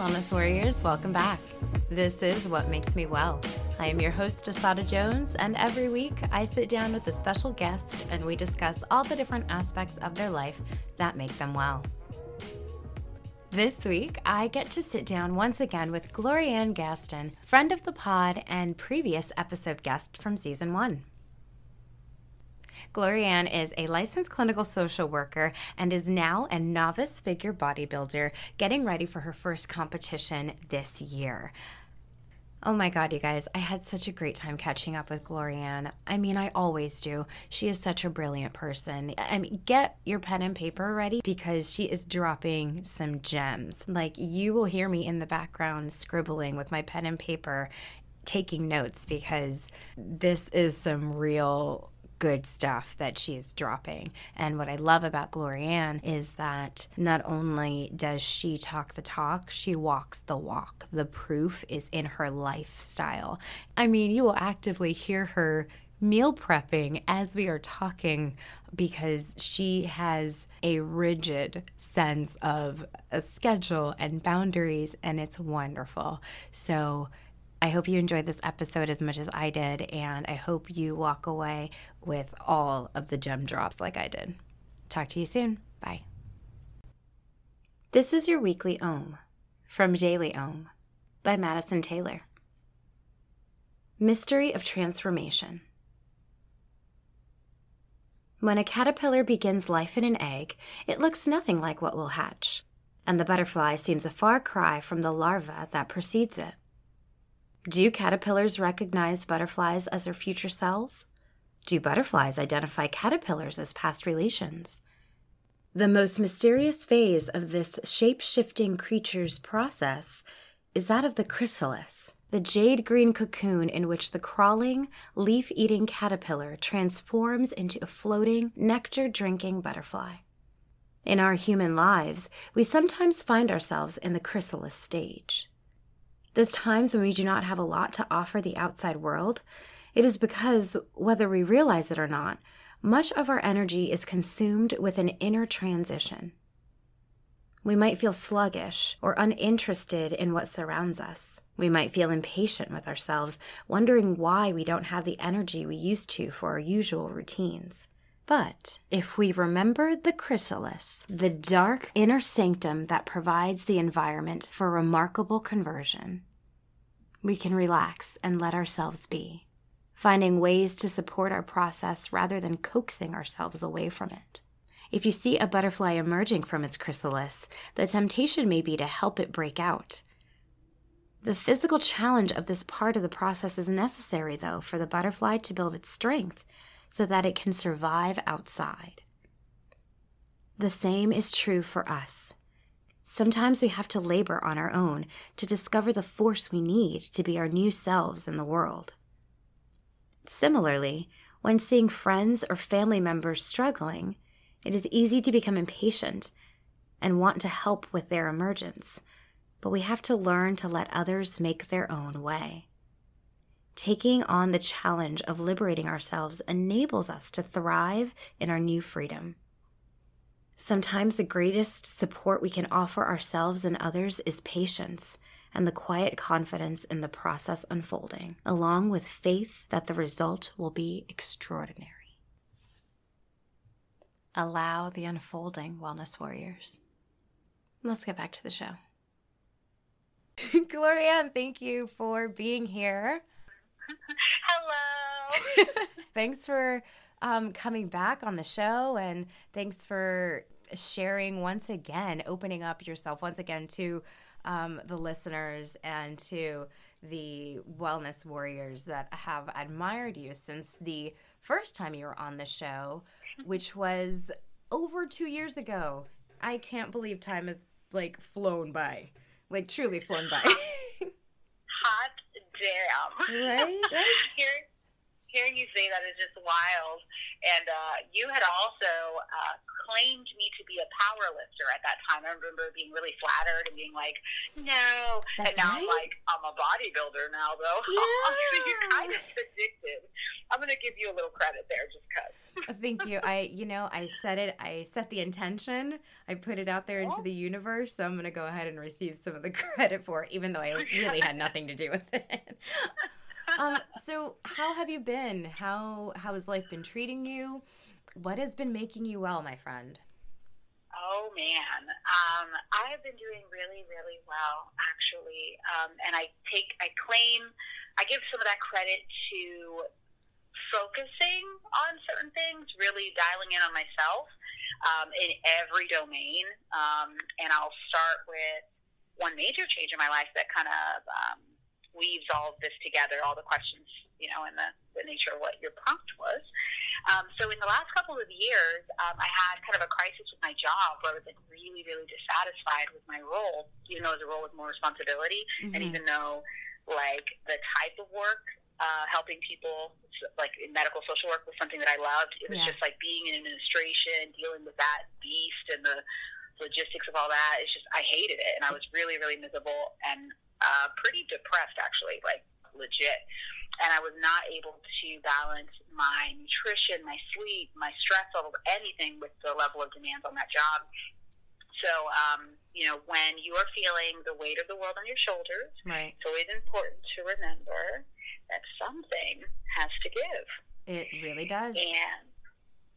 Wellness Warriors, welcome back. This is What Makes Me Well. I am your host, Asada Jones, and every week I sit down with a special guest and we discuss all the different aspects of their life that make them well. This week, I get to sit down once again with Glorianne Gaston, friend of the pod and previous episode guest from season one. Glorianne is a licensed clinical social worker and is now a novice figure bodybuilder getting ready for her first competition this year. Oh my God, you guys, I had such a great time catching up with Glorianne. I mean, I always do. She is such a brilliant person. I mean, get your pen and paper ready because she is dropping some gems. Like, you will hear me in the background scribbling with my pen and paper, taking notes because this is some real good stuff that she is dropping. And what I love about Glorianne is that not only does she talk the talk, she walks the walk. The proof is in her lifestyle. I mean, you will actively hear her meal prepping as we are talking because she has a rigid sense of a schedule and boundaries, and it's wonderful. So, I hope you enjoyed this episode as much as I did, and I hope you walk away with all of the gem drops like I did. Talk to you soon. Bye. This is your weekly Om from Daily Om by Madisyn Taylor. Mystery of Transformation. When a caterpillar begins life in an egg, it looks nothing like what will hatch, and the butterfly seems a far cry from the larva that precedes it. Do caterpillars recognize butterflies as their future selves? Do butterflies identify caterpillars as past relations? The most mysterious phase of this shape shifting creature's process is that of the chrysalis, the jade green cocoon in which the crawling, leaf eating caterpillar transforms into a floating, nectar drinking butterfly. In our human lives, we sometimes find ourselves in the chrysalis stage. Those times when we do not have a lot to offer the outside world, it is because, whether we realize it or not, much of our energy is consumed with an inner transition. We might feel sluggish or uninterested in what surrounds us. We might feel impatient with ourselves, wondering why we don't have the energy we used to for our usual routines. But if we remember the chrysalis, the dark inner sanctum that provides the environment for remarkable conversion, we can relax and let ourselves be, finding ways to support our process rather than coaxing ourselves away from it. If you see a butterfly emerging from its chrysalis, the temptation may be to help it break out. The physical challenge of this part of the process is necessary, though, for the butterfly to build its strength so that it can survive outside. The same is true for us. Sometimes we have to labor on our own to discover the force we need to be our new selves in the world. Similarly, when seeing friends or family members struggling, it is easy to become impatient and want to help with their emergence, but we have to learn to let others make their own way. Taking on the challenge of liberating ourselves enables us to thrive in our new freedom. Sometimes the greatest support we can offer ourselves and others is patience and the quiet confidence in the process unfolding, along with faith that the result will be extraordinary. Allow the unfolding, Wellness Warriors. Let's get back to the show. Glorianne, thank you for being here. Hello. thanks for um, coming back on the show and thanks for sharing once again, opening up yourself once again to um, the listeners and to the wellness warriors that have admired you since the first time you were on the show, which was over two years ago. I can't believe time has like flown by, like truly flown by. Damn. Right? right? Here, hearing you say that is just wild. And uh, you had also uh, claimed me to be a power lifter at that time. I remember being really flattered and being like, no. That's and now right. I'm like, I'm a bodybuilder now, though. Yeah. you kind of predicted I'm going to give you a little credit there just because. Thank you. I, you know, I set it, I set the intention, I put it out there into the universe. So I'm going to go ahead and receive some of the credit for it, even though I really had nothing to do with it. um, so how have you been? How, how has life been treating you? What has been making you well, my friend? Oh man, um, I have been doing really, really well actually, um, and I take, I claim, I give some of that credit to focusing on certain things, really dialing in on myself um, in every domain. Um, and I'll start with one major change in my life that kind of um, weaves all of this together, all the questions, you know, and the, the nature of what your prompt was. Um, so in the last couple of years, um, I had kind of a crisis with my job where I was like really, really dissatisfied with my role, even though it was a role with more responsibility, mm-hmm. and even though like the type of work uh, helping people, like in medical social work, was something that I loved. It was yeah. just like being in administration, dealing with that beast and the logistics of all that. It's just I hated it, and I was really, really miserable and uh, pretty depressed, actually, like legit. And I was not able to balance my nutrition, my sleep, my stress levels, anything with the level of demands on that job. So, um, you know, when you are feeling the weight of the world on your shoulders, right. it's always important to remember that something has to give. It really does. And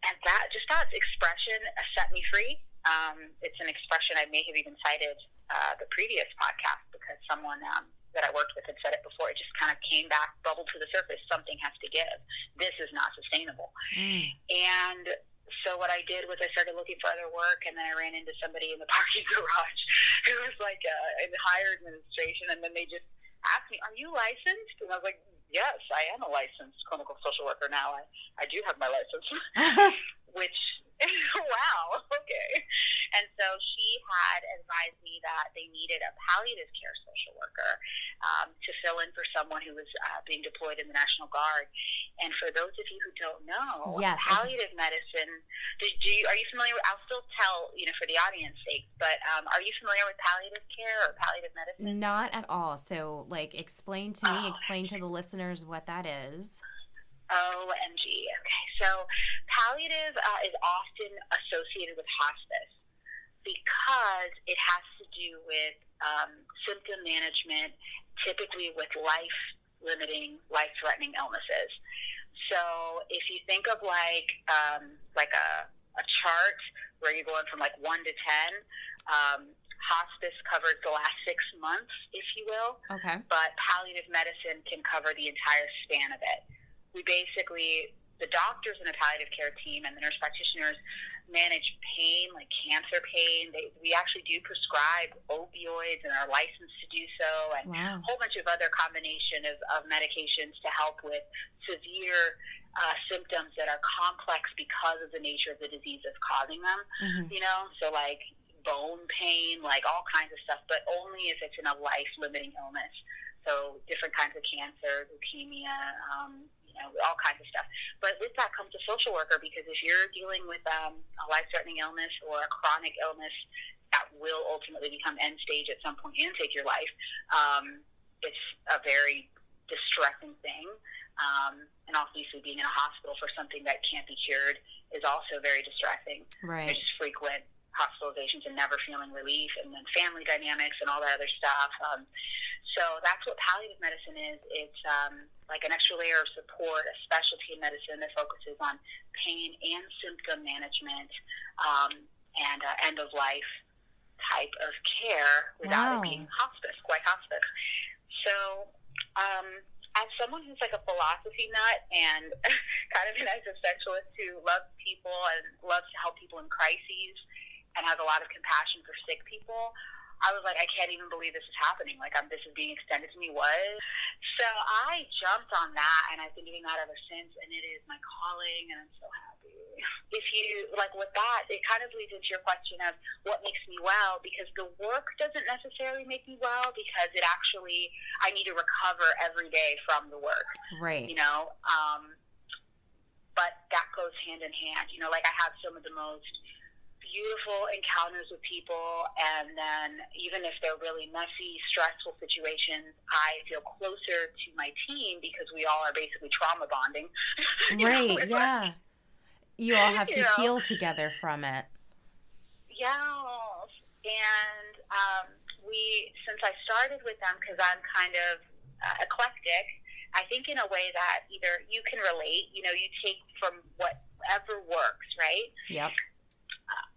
and that just that expression set me free. Um, it's an expression I may have even cited uh, the previous podcast because someone um, that I worked with had said it before. It just kind of came back, bubbled to the surface. Something has to give. This is not sustainable. Mm. And so what I did was I started looking for other work, and then I ran into somebody in the parking garage who was like uh, in the higher administration, and then they just asked me, "Are you licensed?" And I was like, yes, I am a licensed clinical social worker now. I, I do have my license, which wow, okay. And so she had advised me that they needed a palliative care social worker um, to fill in for someone who was uh, being deployed in the National Guard. And for those of you who don't know, yes. palliative medicine. Do, do you, are you familiar? with I'll still tell you know for the audience sake, but um, are you familiar with palliative care or palliative medicine? Not at all. So, like, explain to me, oh, explain to the listeners what that is. OMG. Okay, so palliative uh, is often associated with hospice because it has to do with um, symptom management, typically with life limiting, life threatening illnesses. So if you think of like um, like a, a chart where you're going from like one to ten, um, hospice covers the last six months, if you will. Okay. But palliative medicine can cover the entire span of it we basically the doctors in the palliative care team and the nurse practitioners manage pain, like cancer pain. They, we actually do prescribe opioids and are licensed to do so, and wow. a whole bunch of other combination of, of medications to help with severe uh, symptoms that are complex because of the nature of the disease that's causing them. Mm-hmm. You know, so like bone pain, like all kinds of stuff, but only if it's in a life-limiting illness. So different kinds of cancer, leukemia. Um, you know, all kinds of stuff. But with that comes a social worker because if you're dealing with um, a life-threatening illness or a chronic illness that will ultimately become end stage at some point and take your life, um, it's a very distressing thing. Um, and obviously, being in a hospital for something that can't be cured is also very distressing. Right. There's just frequent hospitalizations and never feeling relief, and then family dynamics and all that other stuff. Um, so that's what palliative medicine is. It's um, like an extra layer of support, a specialty in medicine that focuses on pain and symptom management um, and uh, end of life type of care without wow. it being hospice, quite hospice. So, um, as someone who's like a philosophy nut and kind of an existentialist who loves people and loves to help people in crises, and has a lot of compassion for sick people. I was like, I can't even believe this is happening. Like, I'm, this is being extended to me. What? So I jumped on that, and I've been doing that ever since. And it is my calling, and I'm so happy. If you like with that, it kind of leads into your question of what makes me well, because the work doesn't necessarily make me well, because it actually I need to recover every day from the work. Right. You know. Um, but that goes hand in hand. You know, like I have some of the most beautiful encounters with people, and then even if they're really messy, stressful situations, I feel closer to my team because we all are basically trauma bonding. right? Know, yeah. You all have to know, heal together from it. Yes, and um, we since I started with them because I'm kind of uh, eclectic. I think in a way that either you can relate, you know, you take from whatever works, right? Yep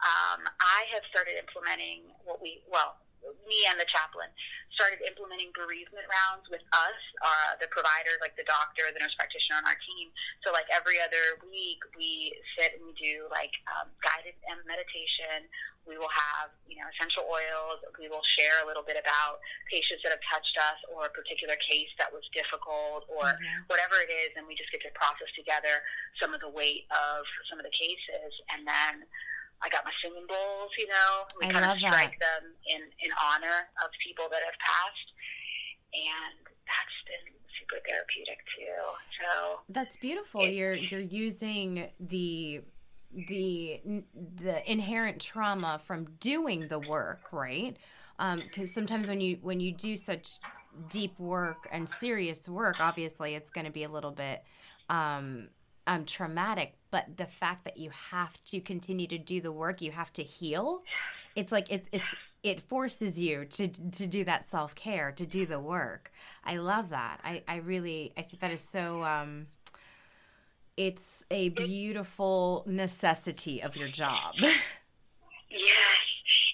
um, I have started implementing what we, well, me and the chaplain started implementing bereavement rounds with us, uh, the providers, like the doctor, the nurse practitioner on our team. So, like every other week, we sit and we do like um, guided meditation. We will have, you know, essential oils. We will share a little bit about patients that have touched us or a particular case that was difficult or mm-hmm. whatever it is. And we just get to process together some of the weight of some of the cases. And then I got my singing bowls, you know. We I kind of strike that. them in, in honor of people that have passed. And that's been super therapeutic too. So That's beautiful. It, you're you're using the the the inherent trauma from doing the work, right? Because um, sometimes when you when you do such deep work and serious work, obviously it's going to be a little bit um, um, traumatic, but the fact that you have to continue to do the work, you have to heal. It's like it's it's it forces you to to do that self care, to do the work. I love that. I I really I think that is so. Um, it's a beautiful necessity of your job. yes,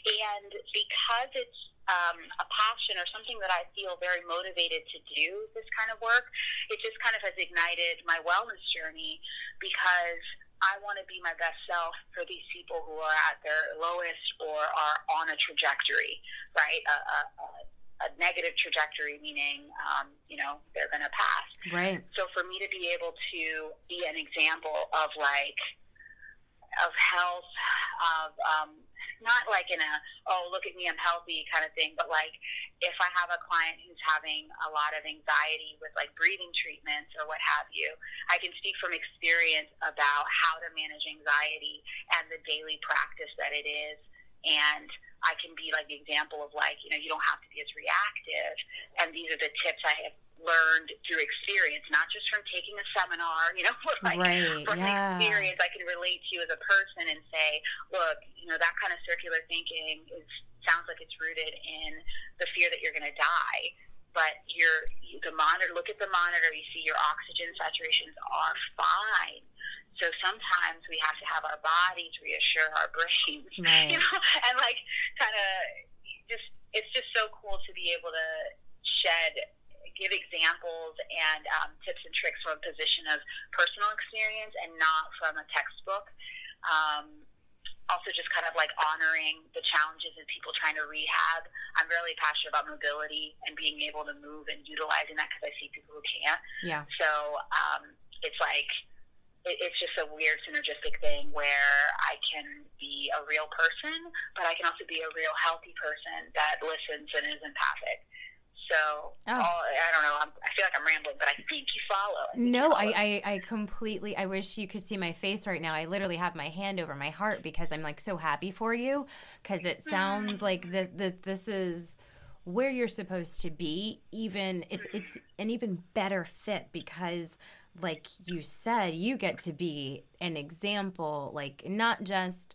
and because it's um, a passion or something that I feel very motivated to do this kind of work, it just kind of has ignited my wellness journey because I want to be my best self for these people who are at their lowest or are on a trajectory, right? A, a, a negative trajectory, meaning, um, you know, they're going to pass. Right. So for me to be able to be an example of like, of health, of um, not like in a oh look at me I'm healthy kind of thing, but like if I have a client who's having a lot of anxiety with like breathing treatments or what have you, I can speak from experience about how to manage anxiety and the daily practice that it is and I can be like the example of like, you know, you don't have to be as reactive. And these are the tips I have learned through experience, not just from taking a seminar, you know, like right, from yeah. experience I can relate to you as a person and say, look, you know, that kind of circular thinking is sounds like it's rooted in the fear that you're gonna die. But you're the monitor look at the monitor, you see your oxygen saturations are fine. So sometimes we have to have our bodies reassure our brains. Right. You know, and like kind of just it's just so cool to be able to shed give examples and um, tips and tricks from a position of personal experience and not from a textbook. Um, also, just kind of like honoring the challenges of people trying to rehab. I'm really passionate about mobility and being able to move and utilizing that because I see people who can't. Yeah. So um, it's like it, it's just a weird synergistic thing where I can be a real person, but I can also be a real healthy person that listens and is empathic. So oh. all, I don't know. I'm, i feel like I'm rambling, but I think you follow. I no, you follow. I, I, I completely. I wish you could see my face right now. I literally have my hand over my heart because I'm like so happy for you because it sounds mm-hmm. like that that this is where you're supposed to be. Even it's mm-hmm. it's an even better fit because like you said, you get to be an example, like not just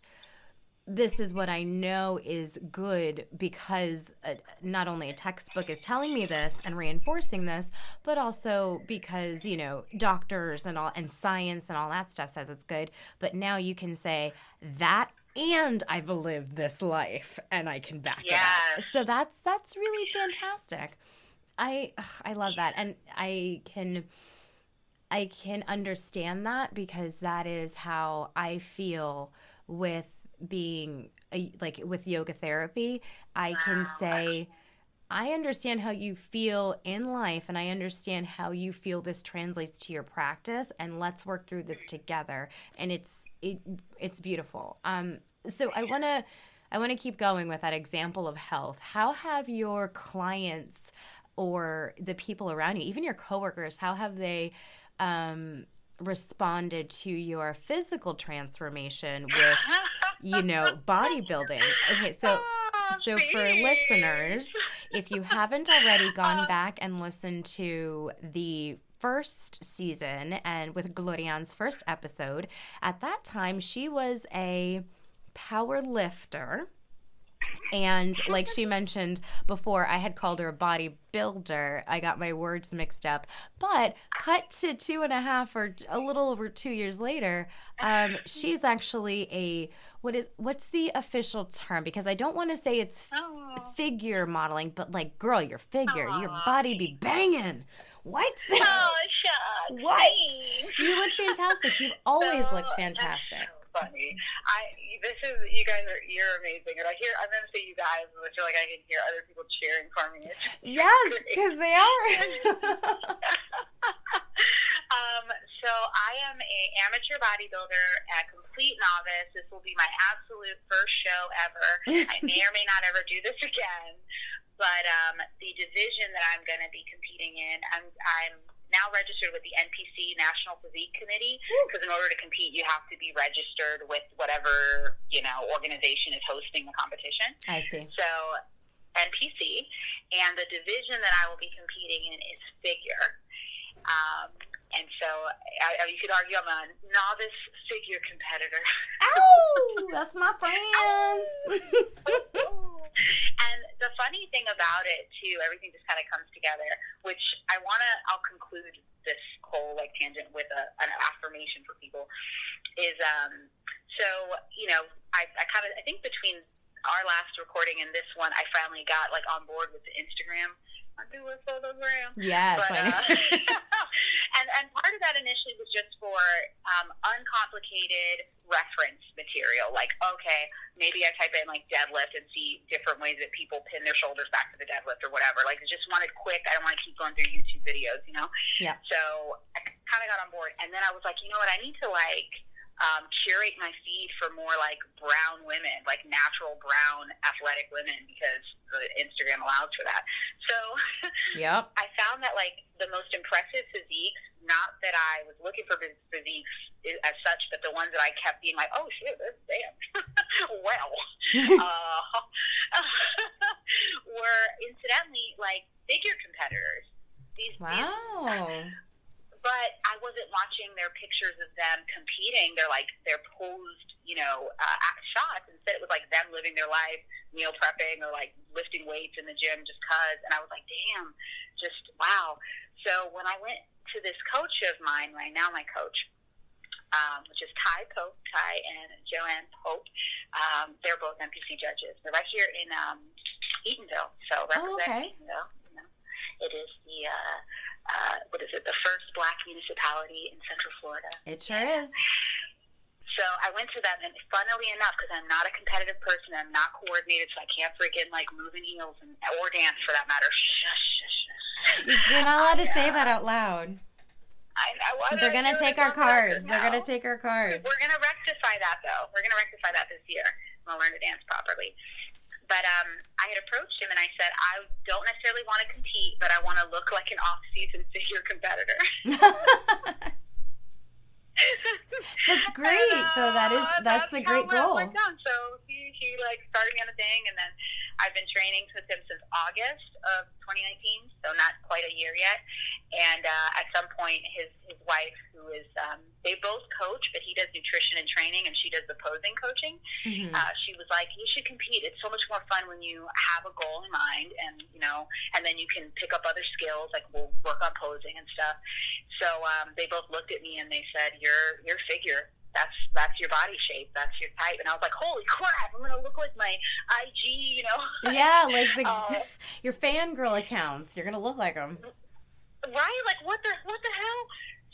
this is what I know is good because uh, not only a textbook is telling me this and reinforcing this, but also because, you know, doctors and all and science and all that stuff says it's good. But now you can say that and I've lived this life and I can back yes. it up. So that's that's really fantastic. I I love that and I can I can understand that because that is how I feel with being a, like with yoga therapy, I can say, I understand how you feel in life and I understand how you feel this translates to your practice and let's work through this together and it's it, it's beautiful. Um so I want to I want to keep going with that example of health. How have your clients or the people around you, even your coworkers, how have they um responded to your physical transformation with you know, bodybuilding. Okay, so so for listeners, if you haven't already gone back and listened to the first season and with Glorianne's first episode, at that time she was a power lifter. And like she mentioned before, I had called her a bodybuilder. I got my words mixed up. But cut to two and a half or a little over two years later, um, she's actually a what is what's the official term? Because I don't want to say it's Oh. figure modeling, but like, girl, your figure, your body be banging. What? Oh, shucks. What? thanks. you look fantastic. You've always looked fantastic. Funny. I this is you guys are you're amazing, and I hear I'm gonna say you guys, but I feel like I can hear other people cheering for me. It's Yes, because they are. um, so I am a amateur bodybuilder, a complete novice. This will be my absolute first show ever. I may or may not ever do this again, but um, the division that I'm going to be competing in, I'm, I'm now registered with the NPC National Physique Committee because in order to compete, you have to be registered with whatever you know organization is hosting the competition. I see. So NPC, and the division that I will be competing in is figure. Um, and so I, I- you could argue I'm a novice figure competitor. Ow! That's my friend. the funny thing about it too, everything just kind of comes together. Which I want to, I'll conclude this whole like tangent with a, an affirmation for people. Is um, so you know, I, I kind of, I think between our last recording and this one, I finally got like on board with the Instagram. I do a photogram. yes. But, uh, and and part of that initially was just for um, uncomplicated reference material. Like, okay, maybe I type in like deadlift and see different ways that people pin their shoulders back to the deadlift or whatever. Like, I just wanted quick. I don't want to keep going through YouTube videos, you know. Yeah. So I kind of got on board, and then I was like, you know what? I need to like um, curate my feed for more like brown women, like natural brown athletic women, because the Instagram allows for that. So yep. I found that like the most impressive physiques, not that I was looking for physiques as such, but the ones that I kept being like, oh shit, this damn, well, uh, were incidentally like figure competitors. These, these Wow. But I wasn't watching their pictures of them competing. They're like they're posed, you know, uh, shots. Instead, it was like them living their life, meal prepping or like lifting weights in the gym just cause. And I was like, damn, just wow. So when I went to this coach of mine right now, my coach, um, which is Ty Pope, Ty and Joanne Pope, um, they're both NPC judges. They're right here in um, Eatonville, so represent Oh, okay. Eatonville. You know, it is the uh, uh, what is it? The first black municipality in Central Florida. It sure is. So I went to them, and funnily enough, because I'm not a competitive person, I'm not coordinated, so I can't freaking like move in heels and, or dance for that matter. Shush, shush, shush. You're not allowed to say that out loud. I, I They're gonna take our cards. They're now. gonna take our cards. We're gonna rectify that though. We're gonna rectify that this year. We'll learn to dance properly. But um, I had approached him and I said, I don't necessarily want to compete, but I want to look like an off-season figure competitor. That's great, And, uh, though. That is- that's a great goal. went down. So he, he like started me on the thing, and then I've been training with him since August of 2019, so not quite a year yet. And uh, at some point, his his wife, who is um, they both coach, but he does nutrition and training, and she does the posing coaching. Mhm. Uh, she was like, "You should compete. It's so much more fun when you have a goal in mind, and you know, and then you can pick up other skills. Like we'll work on posing and stuff." So um, they both looked at me and they said, "Your your figure." That's that's your body shape. That's your type, and I was like, "Holy crap! I'm gonna look like my IG, you know?" Yeah, like the Uh, your fangirl accounts. You're gonna look like them. right? Like what the what the hell?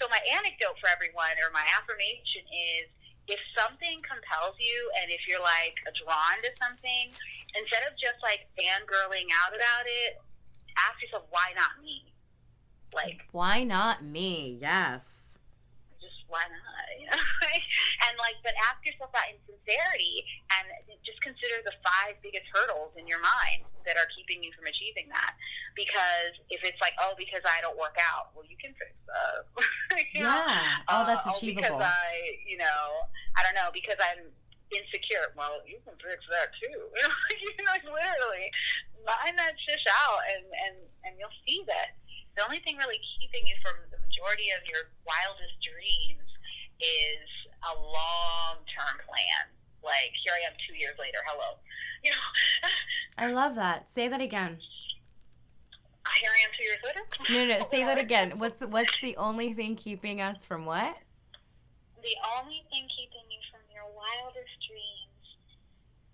So my anecdote for everyone, or my affirmation is: if something compels you, and if you're like drawn to something, instead of just like fangirling out about it, ask yourself, why not me? Like, Why not me? Yes. Why not? You know? and like, but ask yourself that in sincerity, and just consider the five biggest hurdles in your mind that are keeping you from achieving that. Because if it's like, oh, because I don't work out, well, you can fix that. Know? Yeah. Oh, that's Uh, achievable. because I, you know, I don't know, because I'm insecure. Well, you can fix that too. You know, you know, literally line that shish out, and and and you'll see that the only thing really keeping you from the majority of your wildest dreams is a long term plan. Like here I am two years later. Hello, you know. I love that. Say that again. Here I am two years later. No, no. Say that again. What's what's the only thing keeping us from what? The only thing keeping you from your wildest dreams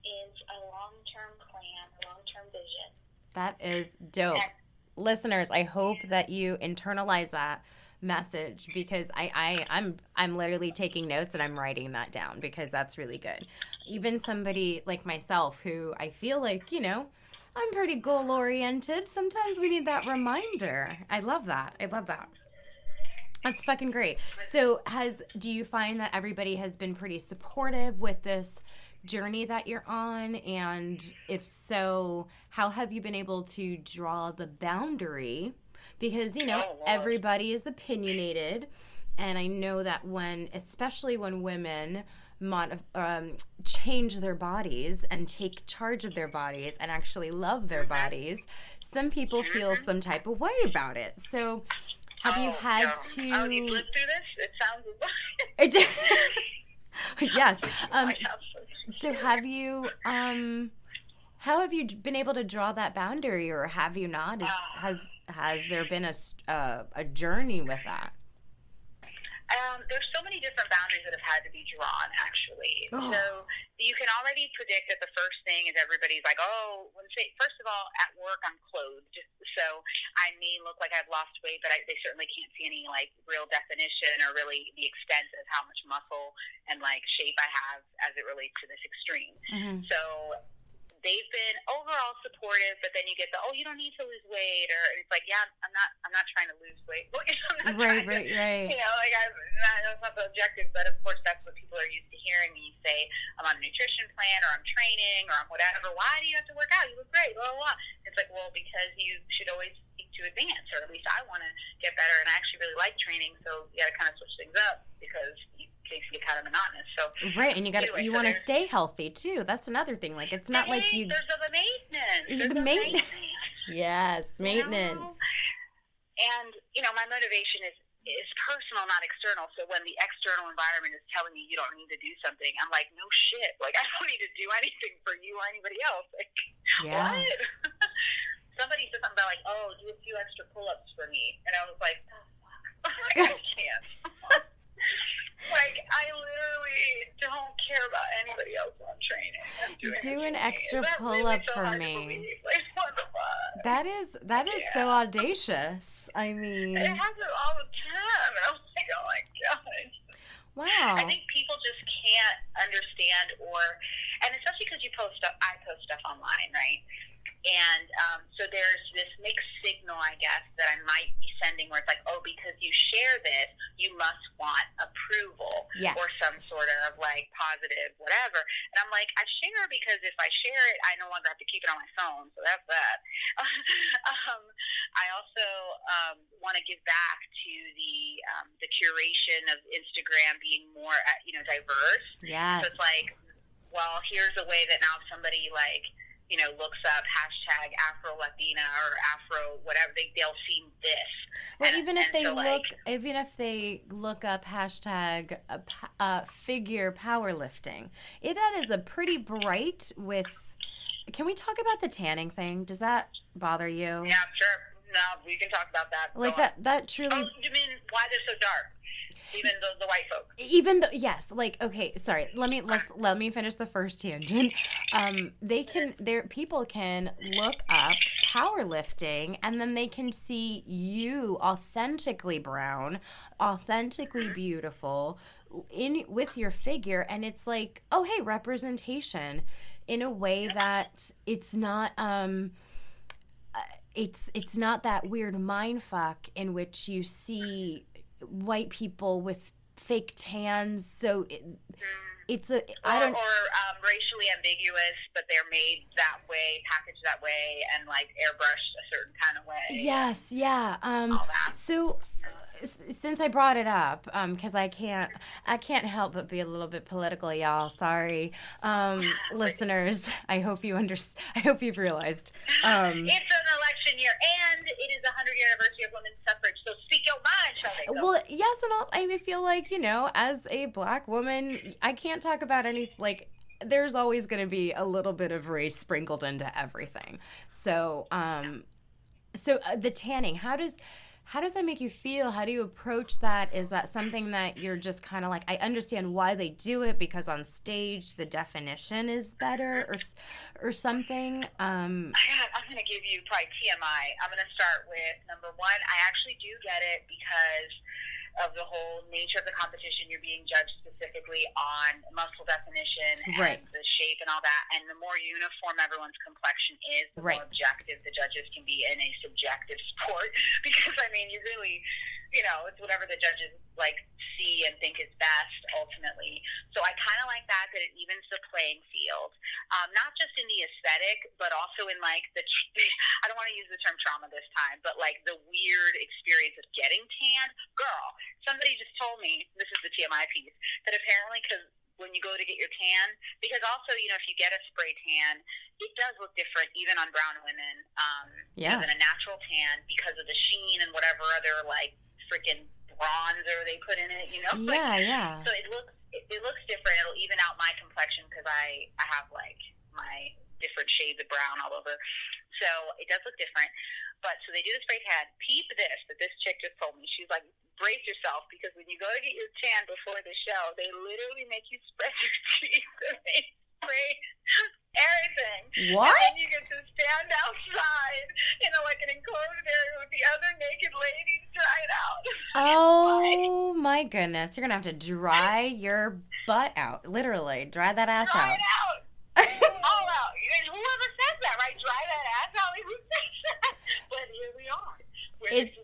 is a long term plan, a long term vision. That is dope. And listeners, I hope that you internalize that message because I, I I'm I'm literally taking notes and I'm writing that down because that's really good. Even somebody like myself who I feel like, you know, I'm pretty goal oriented. Sometimes we need that reminder. I love that. I love that. That's fucking great. So, has do you find that everybody has been pretty supportive with this journey that you're on? And if so, how have you been able to draw the boundary? Because, you know, oh, everybody is opinionated. And I know that when, especially when women, mod- um, change their bodies and take charge of their bodies and actually love their mm-hmm. bodies, some people feel mm-hmm. some type of way about it. So, have oh, you had no. to? Through this? It sounds. yes. Um, so have you um how have you been able to draw that boundary or have you not? Is, uh, has has there been a uh, a journey with that um, there's so many different boundaries that have had to be drawn, actually. Oh. So you can already predict that the first thing is everybody's like, oh, when say, first of all, at work I'm clothed, so I may look like I've lost weight, but I, they certainly can't see any like real definition or really the extent of how much muscle and like shape I have as it relates to this extreme. Mm-hmm. So they've been overall supportive, but then you get the oh, you don't need to lose weight, or it's like yeah, I'm not, I'm not trying to lose weight. right, right, to, right. You know, like I'm not, that's not the objective, but of course that's what people are used to hearing when you say I'm on a nutrition plan or I'm training or I'm whatever. Why do you have to work out? You look great. Blah blah. blah. It's like well because you should always seek to advance, or at least I want to get better, and I actually really like training, so you got to kind of switch things up because you things get kind of monotonous. So right, and you got anyway, you so want to stay healthy too. That's another thing. Like it's not like you. There's the maintenance. There's the, the maintenance. yes, maintenance. You know? And you know, my motivation is is personal, not external. So when the external environment is telling me you don't need to do something, I'm like, no shit. Like I don't need to do anything for you or anybody else. Like yeah. what? Somebody said something about like, oh, do a few extra pull-ups for me, and I was like, oh, fuck. I can't. Like I literally don't care about anybody else on training. Do an extra pull up so for me. Like, that is that is so audacious. I mean, it happens all the time. I'm like, oh my god. Wow. I think people just can't understand, or, and especially because you post stuff, I post stuff online, right? And um, so there's this mixed signal, I guess, that I might be sending where it's like, oh, because you share this, you must want approval yes. or some sort of like positive whatever. And I'm like, I share because if I share it, I no longer have to keep it on my phone. So that's that. um, I also um, want to give back to the um, the curation of Instagram being more, uh, you know, diverse. Yes. So it's like, well, here's a way that now somebody like you know, looks up hashtag Afro Latina or Afro whatever, they they'll see this. Well, and, even if they so look, like, even if they look up hashtag uh, uh, figure powerlifting, it that is a pretty bright with. Can we talk about the tanning thing? Does that bother you? Yeah, sure. No, we can talk about that. Like that. That truly. Oh, you mean why they're so dark? Even the, the white folk. Even though, yes, like okay, sorry. Let me let let me finish the first tangent. Um, they can their people can look up powerlifting, and then they can see you authentically brown, authentically beautiful, in with your figure, and it's like, oh hey, representation, in a way that it's not um uh, it's it's not that weird mind fuck in which you see white people with fake tans. So it, it's a I don't or, or um, racially ambiguous, but they're made that way, packaged that way, and like airbrushed a certain kind of way. Yes, yeah. Um, all that. So since I brought it up, because um, I can't, I can't help but be a little bit political, y'all. Sorry, um, listeners. I hope you understand. I hope you've realized. Um, it's an election year, and it is the hundred year anniversary of women's suffrage. So speak your mind, shall they? Well, yes, and also I feel like you know, as a black woman, I can't talk about any like there's always going to be a little bit of race sprinkled into everything. So, um, so uh, the tanning, how does how does that make you feel? How do you approach that? Is that something that you're just kind of like, I understand why they do it because on stage the definition is better or or something? Um, I'm going to give you probably TMI. I'm going to start with number one. I actually do get it because of the whole nature of the competition. You're being judged specifically on muscle definition and right. the shape and all that. And the more uniform everyone's complexion is, the right. more objective the judges can be in a subjective sport. because I mean, you really, you know, it's whatever the judges like see and think is best ultimately. So I kind of like that that it evens the playing field, um, not just in the aesthetic, but also in like the. I don't want to use the term trauma this time, but like the weird experience of getting tanned. Girl, somebody just told me this is the TMI piece that apparently because when you go to get your tan, because also you know if you get a spray tan, it does look different even on brown women um, yeah. than a natural tan because of the sheen and whatever other like freaking bronzer they put in it. You know, yeah, like, yeah. So it looks it, it looks different. It'll even out my complexion because I I have like my different shades of brown all over. So it does look different. But so they do the spray tan. Peep this that this chick just told me. She's like, brace yourself because when you go to get your tan before the show, they literally make you spread your cheeks and they spray everything. What? And then you get to stand outside in a, like an enclosed area with the other naked ladies dry it out. Oh my goodness. You're gonna have to dry your butt out. Literally. Dry that ass dry out. It out. Out. Whoever says that, right? Dry that ass out. Who says that? But here we are. It's,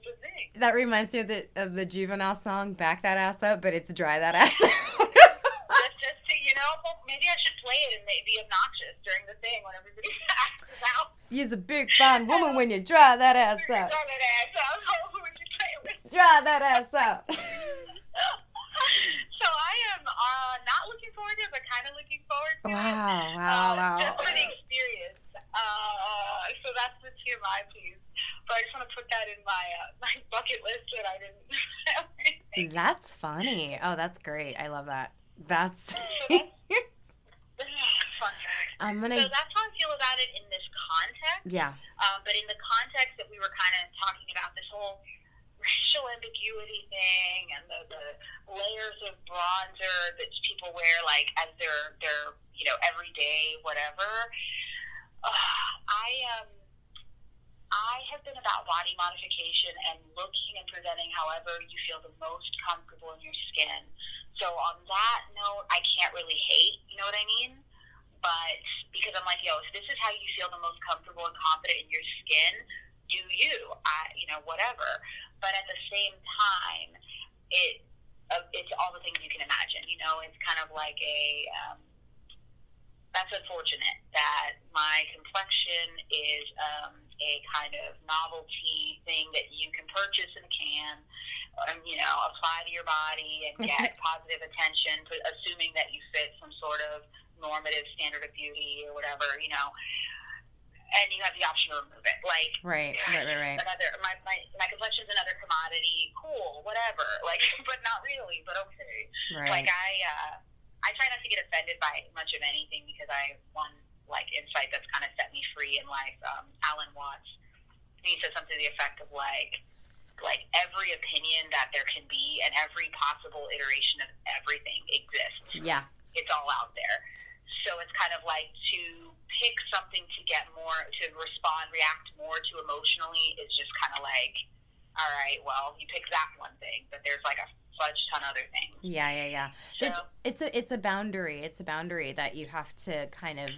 that reminds me of the of the Juvenile song "Back That Ass Up," but it's "Dry That Ass." Up. just, just to, you know, well, maybe I should play it and be obnoxious during the thing when everybody asks out. You're a big fine woman when you dry that ass up. Dry that ass up. Dry that ass up. So I am uh, not looking forward to it, but kind of looking forward to wow, it. Wow, wow, uh, wow. Just for the experience. Uh, so that's the TMI piece. But I just want to put that in my uh, my bucket list that I didn't. that's funny. Oh, that's great. I love that. That's. Fun fact. I'm gonna. So that's how I feel about it in this context. Yeah. Um, but in the context that we were kind of talking about, this whole racial ambiguity thing and the, the layers of bronzer that people wear, like as their their you know everyday whatever. Uh, I um I have been about body modification and looking and presenting however you feel the most comfortable in your skin. So on that note, I can't really hate, you know what I mean? But because I'm like, yo, if this is how you feel the most comfortable and confident in your skin, do you? I, you know, whatever. But at the same time, it uh, it's all the things you can imagine. You know, it's kind of like a um, that's unfortunate that my complexion is um, a kind of novelty thing that you can purchase in a can, and you know, apply to your body and get positive attention, assuming that you fit some sort of normative standard of beauty or whatever, you know. And you have the option to remove it, like right, right, right, right. Another, my my my is another commodity. Cool, whatever. Like, but not really. But okay. Right. Like I. uh I try not to get offended by much of anything because I one like insight that's kind of set me free in life. Um, Alan Watts, he said something to the effect of like, like every opinion that there can be and every possible iteration of everything exists. Yeah, it's all out there. So it's kind of like to pick something to get more to respond, react more to emotionally is just kind of like, all right, well, you pick that one thing, but there's like a fudge ton of other things. Yeah, yeah, yeah. So, it's, it's a it's a boundary. It's a boundary that you have to kind of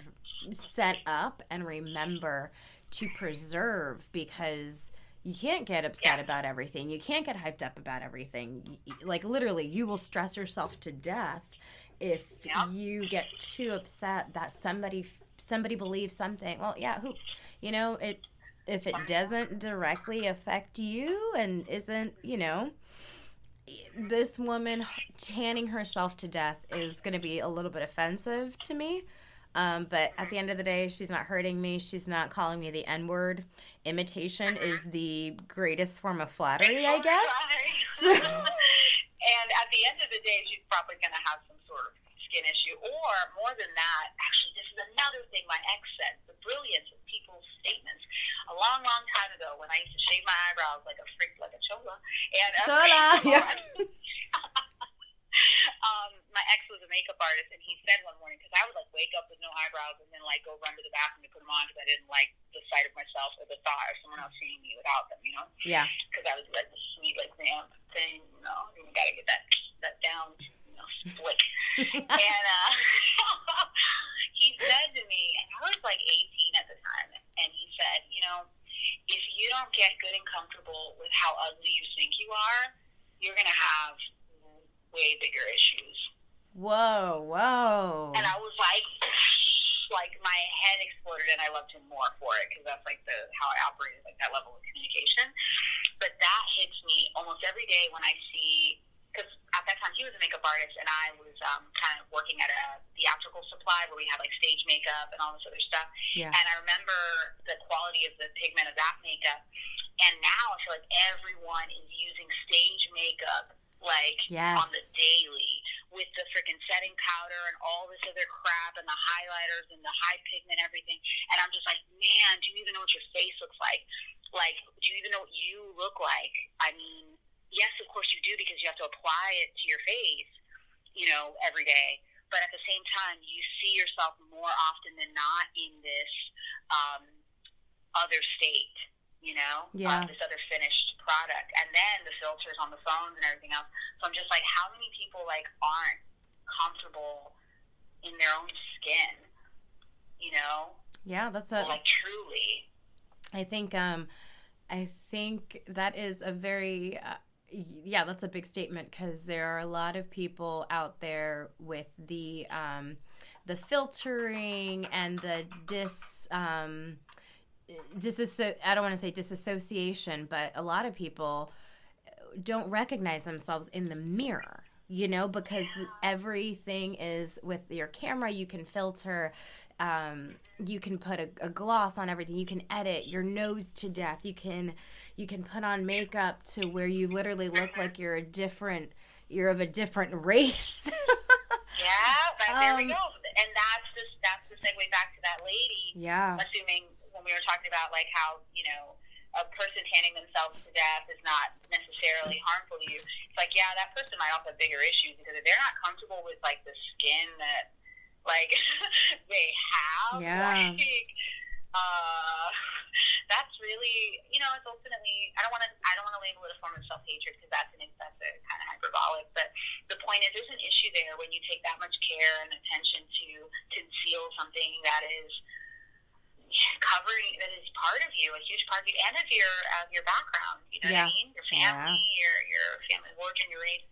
set up and remember to preserve because you can't get upset yeah. about everything. You can't get hyped up about everything. Like literally, you will stress yourself to death if yeah. you get too upset that somebody somebody believes something. Well, yeah, who you know, it if it doesn't directly affect you and isn't, you know, this woman tanning herself to death is going to be a little bit offensive to me. Um, but at the end of the day, she's not hurting me. She's not calling me the N word. Imitation is the greatest form of flattery, I guess. and at the end of the day, she's probably going to have some sort of skin issue. Or more than that, actually, this is another thing my ex said the brilliance of people's statements. A long, long time ago, when I used to shave my eyebrows like a freak, like a chola. And, uh, chola, yeah. um, my ex was a makeup artist, and he said one morning because I would like wake up with no eyebrows and then like go run to the bathroom to put them on because I didn't like the sight of myself or the thought of someone else seeing me without them, you know? Yeah. Because I was like the sweet like vamp thing, you know. You gotta get that that down, you and uh, he said to me, and I was like 18 at the time, and he said, you know, if you don't get good and comfortable with how ugly you think you are, you're gonna have way bigger issues. Whoa, whoa. And I was like, like my head exploded, and I loved him more for it because that's like the how I operated, like that level of communication. But that hits me almost every day when I see that time he was a makeup artist and I was um, kind of working at a theatrical supply where we had like stage makeup and all this other stuff. Yeah. And I remember the quality of the pigment of that makeup. And now I feel like everyone is using stage makeup like yes. on the daily with the freaking setting powder and all this other crap and the highlighters and the high pigment everything. And I'm just like, man, do you even know what your face looks like? Like, do you even know what you look like? I mean, yes, of course you do because you have to apply it to your face, you know, every day. But at the same time, you see yourself more often than not in this um, other state, you know, yeah. this other finished product, and then the filters on the phones and everything else. So I'm just like, how many people like aren't comfortable in their own skin, you know? Yeah, that's a like truly. I think um, I think that is a very uh, yeah, that's a big statement because there are a lot of people out there with the um, the filtering and the dis um, disasso- I don't want to say disassociation, but a lot of people don't recognize themselves in the mirror. You know, because everything is with your camera, you can filter um, you can put a, a, gloss on everything. You can edit your nose to death. You can you can put on makeup to where you literally look like you're a different you're of a different race. Yeah but there um, we go. And that's just that's the segue back to that lady. Yeah. Assuming when we were talking about like how you know a person tanning themselves to death is not necessarily harmful to you it's like yeah that person might also have bigger issues because if they're not comfortable with like the skin that like they have. Yeah. Like, uh, that's really, you know, it's ultimately. I don't want to. I don't want to label it a form of self hatred because that's an excessive kind of hyperbolic. But the point is, there's an issue there when you take that much care and attention to conceal something that is covering that is part of you, a huge part of you, and of your of your background. You know yeah. what I mean? Your family, yeah. your your family of origin, your race.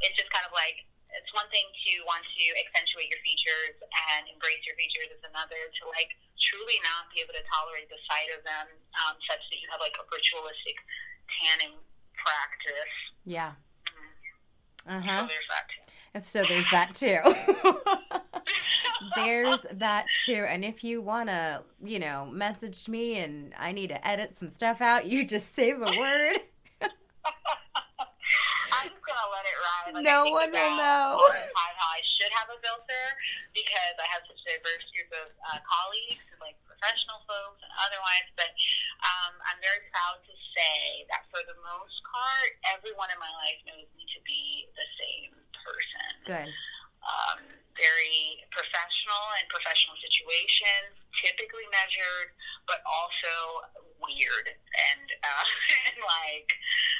It's just kind of like it's one thing to want to accentuate your features and embrace your features. It's another to like truly not be able to tolerate the sight of them, um, such that you have like a ritualistic tanning practice. Yeah. Mm-hmm. Uh huh. So there's that too. And so there's that too. there's that too. And if you want to, you know, message me and I need to edit some stuff out, you just say the word gonna let it ride. Like, no one will know. How I should have a filter because I have such a diverse group of uh, colleagues, like professional folks and otherwise. But um, I'm very proud to say that for the most part, everyone in my life knows me to be the same person. Good. Um, very professional and professional situations, typically measured, but also weird and, uh, and like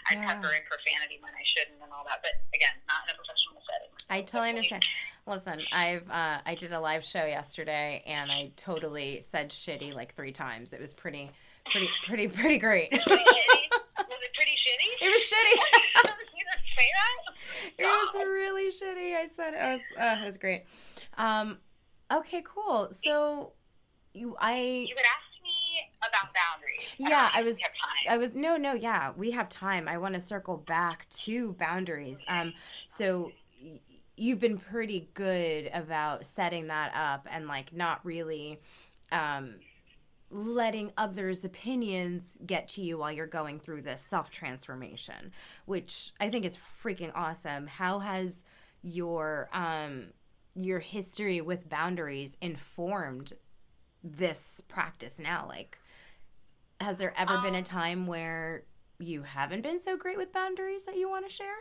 I yeah. pepper in profanity when I shouldn't and all that. But again, not in a professional setting. I totally understand. Listen, I've uh, I did a live show yesterday and I totally said shitty like three times. It was pretty pretty pretty pretty great. was it pretty shitty? It was shitty. say that? It was really shitty. I said it was uh, it was great. Um, okay, cool. So you I you asked me about boundaries Yeah, I, I was. I was no, no. Yeah, we have time. I want to circle back to boundaries. Um, so you've been pretty good about setting that up and like not really um letting others' opinions get to you while you're going through this self transformation, which I think is freaking awesome. How has your um your history with boundaries informed this practice now? Like has there ever um, been a um, time where you haven't been so great with boundaries that you want to share?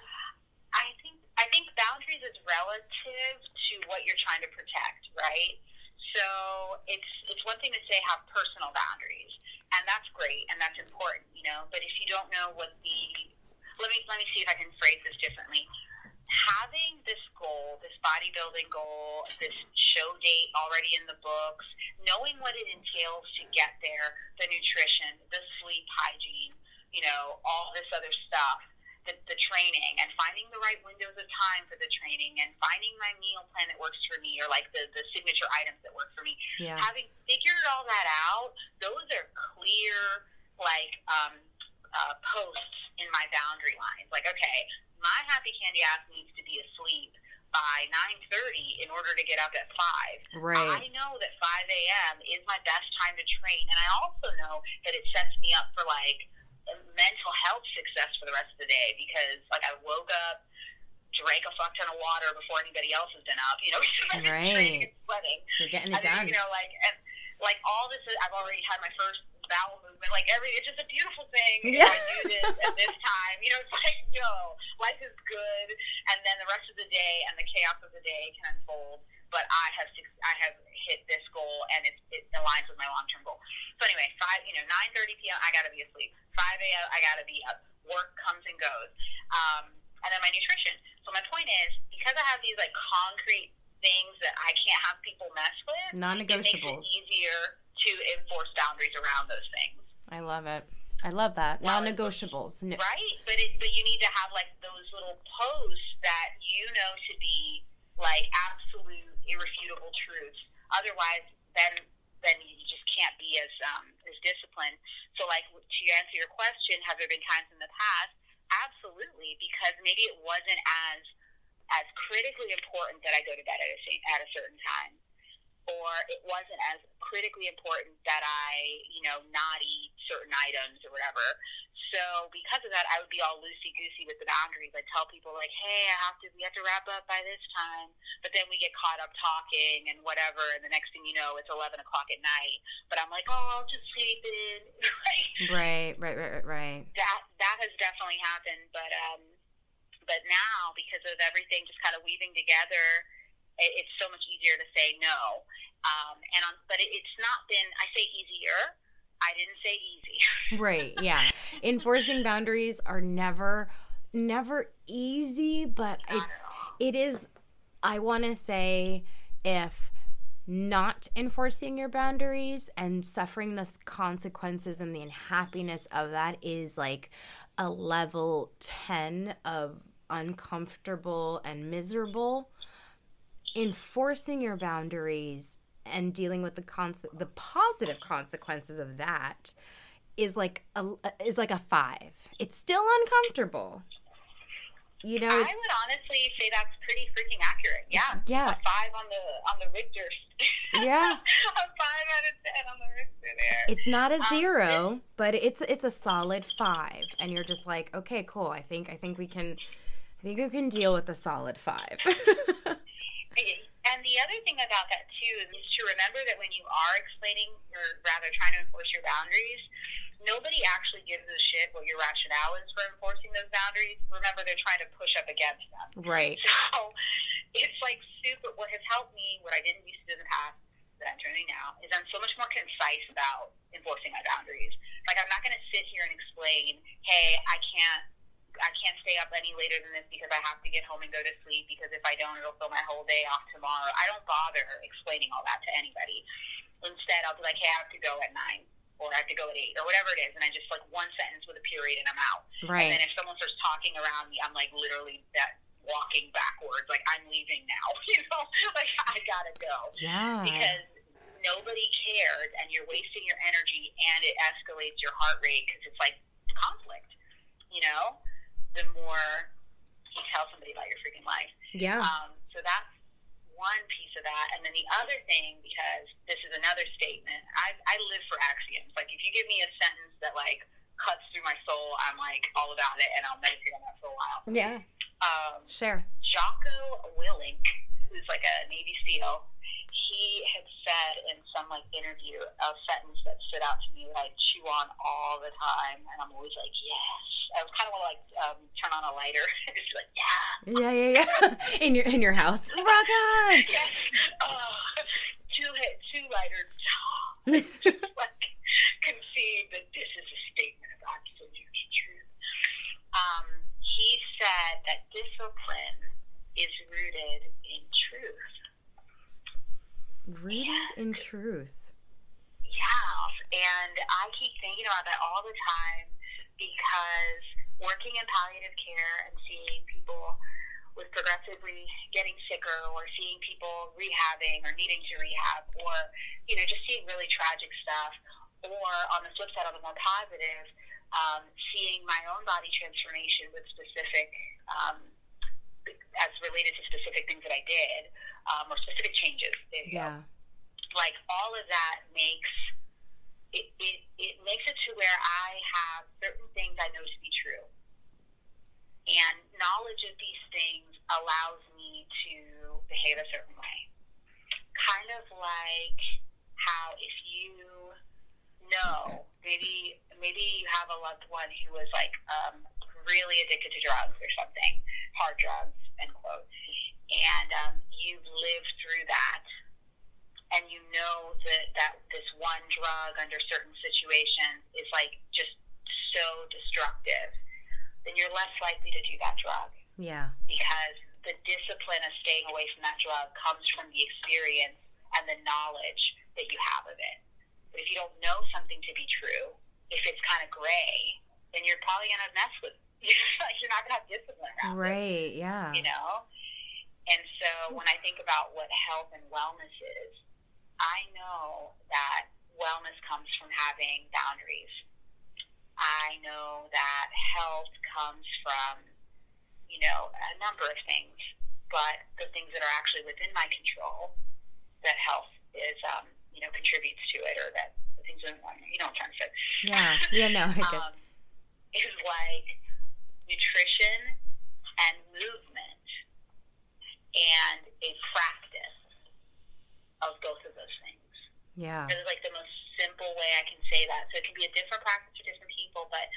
I think I think boundaries is relative to what you're trying to protect, right? So it's it's one thing to say have personal boundaries, and that's great and that's important, you know. But if you don't know what the let me let me see if I can phrase this differently. Having this goal, this bodybuilding goal, this show date already in the books, knowing what it entails to get there, the nutrition, the sleep hygiene, you know, all this other stuff the, the training and finding the right windows of time for the training and finding my meal plan that works for me or like the, the signature items that work for me. Yeah. Having figured all that out, those are clear like um, uh, posts in my boundary lines. Like, okay, my happy candy ass needs to be asleep by 9.30 in order to get up at 5. Right. I know that 5 a.m. is my best time to train, and I also know that it sets me up for, like, mental health success for the rest of the day because like I woke up, drank a fuck ton of water before anybody else has been up, you know, right. sweating. You're getting it and done. Then, you know, like and like all this Is, I've already had my first bowel movement, like every it's just a beautiful thing. Yeah. I do this at this time. You know, it's like, yo, life is good and then the rest of the day and the chaos of the day can unfold. But I have I have hit this goal and it, it aligns with my long term goal. So anyway, five you know, nine thirty PM I gotta be asleep. 5 a.m. I got to be up. Work comes and goes. Um, and then my nutrition. So my point is, because I have these like concrete things that I can't have people mess with, non-negotiables. It makes it easier to enforce boundaries around those things. I love it. I love that well, non-negotiables. Right, but it, but you need to have like those little posts that you know to be like absolute irrefutable truths. Otherwise, then then you just can't be as um, as disciplined. So, like to answer your question, have there been times in the past? Absolutely, because maybe it wasn't as as critically important that I go to bed at a at a certain time, or it wasn't as critically important that I, you know, not eat certain items or whatever. So because of that, I would be all loosey goosey with the boundaries. I tell people like, "Hey, I have to. We have to wrap up by this time." But then we get caught up talking and whatever, and the next thing you know, it's eleven o'clock at night. But I'm like, "Oh, I'll just sleep in." right, right, right, right, right. That that has definitely happened, but um, but now because of everything just kind of weaving together, it's so much easier to say no. Um, and on, but it, it's not been. I say easier I didn't say easy. right, yeah. Enforcing boundaries are never never easy, but not it's it is I want to say if not enforcing your boundaries and suffering the consequences and the unhappiness of that is like a level 10 of uncomfortable and miserable enforcing your boundaries and dealing with the con- the positive consequences of that is like a is like a five. It's still uncomfortable. You know, I would honestly say that's pretty freaking accurate. Yeah, yeah. A five on the on the Richter. Yeah, a five out of ten on the Richter there. It's not a um, zero, um, but it's it's a solid five, and you're just like, okay, cool. I think I think we can, I think we can deal with a solid five. And the other thing about that too is to remember that when you are explaining or rather trying to enforce your boundaries, nobody actually gives a shit what your rationale is for enforcing those boundaries. Remember, they're trying to push up against them. Right. So it's like super. What has helped me, what I didn't used to do in the past, that I'm doing now, is I'm so much more concise about enforcing my boundaries. Like I'm not going to sit here and explain, hey, I can't I can't stay up any later than this because I have to get home and go to sleep because if I don't, it'll throw my whole day off tomorrow. I don't bother explaining all that to anybody. Instead, I'll be like, hey, I have to go at nine or I have to go at eight or whatever it is. And I just like one sentence with a period and I'm out. Right. And then if someone starts talking around me, I'm like literally that walking backwards. Like I'm leaving now, you know, like I gotta go. Yeah. Because nobody cares and you're wasting your energy and it escalates your heart rate because it's like conflict, you know, the more you tell somebody about your freaking life. Yeah. Um, so that's one piece of that. And then the other thing, because this is another statement, I, I live for axioms. Like if you give me a sentence that like cuts through my soul, I'm like all about it and I'll meditate on that for a while. Yeah. Um, Sure. Jocko Willink, who's like a Navy SEAL, he had said in some like interview a sentence that stood out to me that I chew on all the time, and I'm always like, yes. I was kind of like um, turn on a lighter and just like, yeah, Yeah, yeah, yeah. in your in your house. Rock on. yes, oh, two hit, two lighters, just like concede that this is a statement of absolute truth. Um, he said that discipline is rooted in truth. Rooted in truth. Yeah, and I keep thinking about that all the time because working in palliative care and seeing people with progressively getting sicker or seeing people rehabbing or needing to rehab or, you know, just seeing really tragic stuff or on the flip side, on the more positive, um, seeing my own body transformation with specific, um, as related to specific things that I did um, or specific changes. You go Yeah. like all of that makes it, it, it makes it to where I have certain things I know to be true. And knowledge of these things allows me to behave a certain way. Kind of like how if you know, maybe maybe you have a loved one who was like um, really addicted to drugs or something, hard drugs, end quote. And um, you've lived through that and you know that that this one drug under certain situations is like just so destructive, then you're less likely to do that drug Yeah. because the discipline of staying away from that drug comes from the experience and the knowledge that you have of it. But if you don't know something to be true, if it's kind of gray, then you're probably gonna mess with. you're not gonna have discipline around it Right. Yeah. you know? And so when I think about what health and wellness is, I know that wellness comes from having boundaries. I know that health comes from, you know, a number of things, but the things that are actually within my control, that health is, um, you know, contributes to it, or that the things that, you know what I'm trying to say Yeah. Yeah. No. I get. um, is like nutrition and movement and a practice of both of those things. Yeah. That is like the most simple way I can say that. So it can be a different practice for different people, but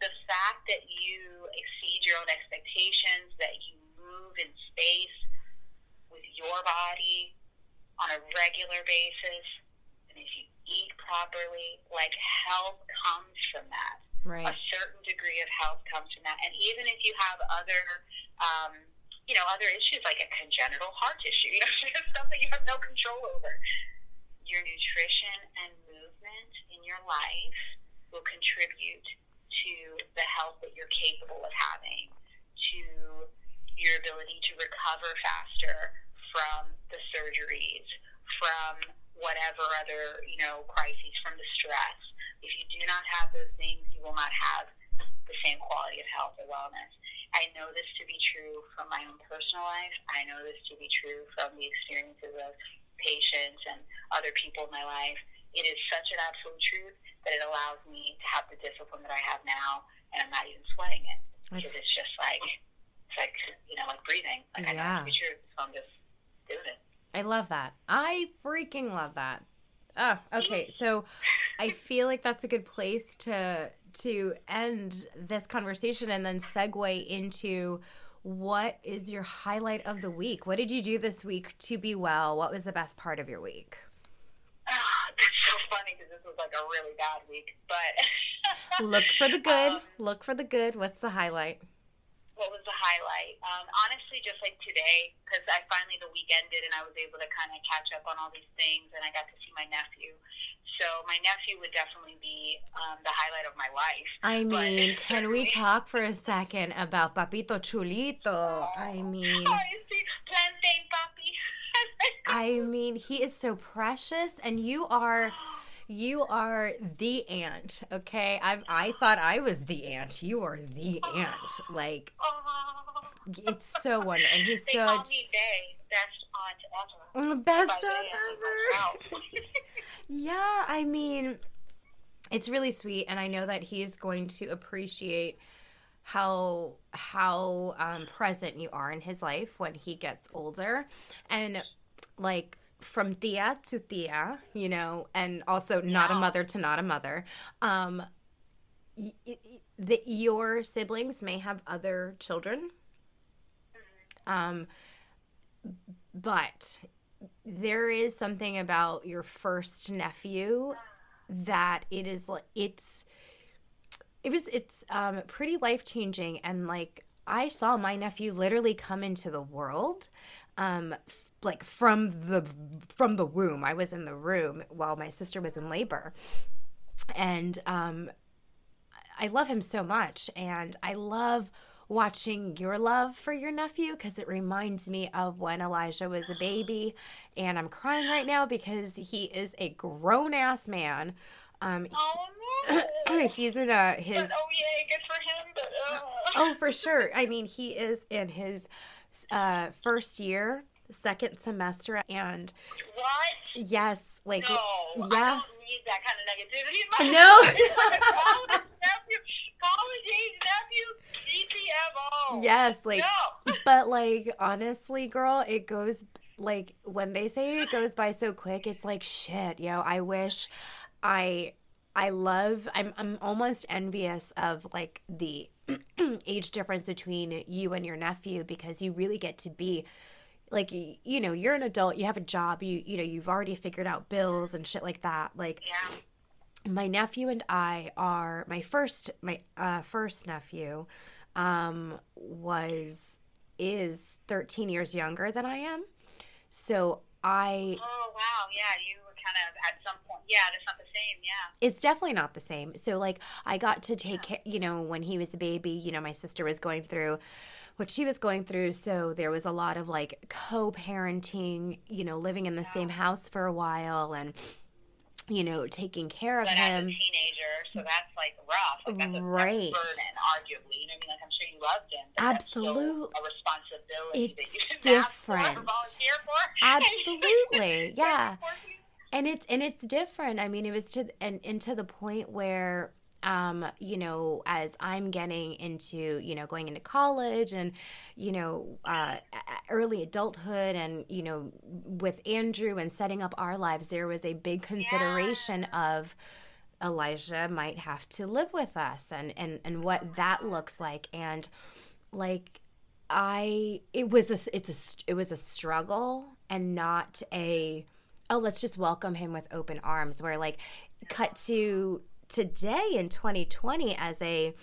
the fact that you exceed your own expectations, that you move in space with your body on a regular basis, and if you eat properly, like health comes from that Right. a certain degree of health comes from that. And even if you have other, um, you know, other issues like a congenital heart issue, you know, stuff that you have no control over, your nutrition and movement in your life will contribute to the health that you're capable of having, to your ability to recover faster from the surgeries, from whatever other, you know, crises, from the stress. If you do not have those things, you will not have the same quality of health or wellness. I know this to be true from my own personal life. I know this to be true from the experiences of patients and other people in my life. It is such an absolute truth that it allows me to have the discipline that I have now, and I'm not even sweating it because it's just like it's like you know, like breathing. Like I know Yeah. to be true, so I'm just doing it. I love that. I freaking love that. Ah, okay. So I feel like that's a good place to to end this conversation and then segue into what is your highlight of the week? What did you do this week to be well? What was the best part of your week? Ah, it's so funny because this was like a really bad week, but Look for the good. Um, Look for the good. What's the highlight? What was the highlight? Um, honestly, just like today, because I finally the weekend ended and I was able to kind of catch up on all these things, and I got to see my nephew. So my nephew would definitely be um, the highlight of my life. I But- mean, can we talk for a second about Papito Chulito? I mean, plantain papi. I mean, he is so precious, and you are. You are the aunt, okay? I I thought I was the aunt. You are the aunt. Like Oh. it's so wonderful, and he's They call me Day, best aunt ever. Mm, best aunt ever. Yeah, I mean, it's really sweet, and I know that he's going to appreciate how how um, present you are in his life when he gets older, and like from Thea to Thea, you know, and also not a mother to not a mother. Um, y- y- the, your siblings may have other children, um, but there is something about your first nephew that it is like it's it was it's um pretty life changing and like I saw my nephew literally come into the world um like from the from the womb. I was in the room while my sister was in labor. And um I love him so much and I love watching your love for your nephew because it reminds me of when Elijah was a baby and I'm crying right now because he is a grown ass man. Um Oh no! he's in a his But, oh yay, good for him. But uh, Oh, for sure. I mean, he is in his uh first year, second semester and what? yes, like No, yeah. I don't need that kind of negativity. No. life. college nephew, college age nephew, GTFO. Yes, like No. but like honestly, girl, it goes like when they say it goes by so quick, it's like shit, yo. I wish I I love I'm I'm almost envious of like the age difference between you and your nephew because you really get to be like you know, you're an adult, you have a job, you you know, you've already figured out bills and shit like that. Like Yeah. my nephew and I are my first my uh first nephew um was is 13 years younger than I am. So I Oh wow, yeah, you were kind of at some point. Yeah, it's not the same. Yeah. it's definitely not the same. So like I got to take care, you know, when he was a baby, you know, my sister was going through what she was going through, so there was a lot of like co-parenting, you know, living in the same house for a while and you know, taking care of But a him. teenager, so that's like rough. Like that's a, Right. that's a burden, arguably. You know, I mean, like I'm sure you loved him. That's still A responsibility that It's you didn't ask for different. volunteer for. Absolutely, yeah. Of and it's and it's different i mean it was to and, and to the point where um you know as i'm getting into you know going into college and you know uh early adulthood and you know with andrew and setting up our lives there was a big consideration of elijah might have to live with us and and and what that looks like. And like i it was a it's a it was a struggle and not a oh let's just welcome him with open arms where like cut to today in 2020 as a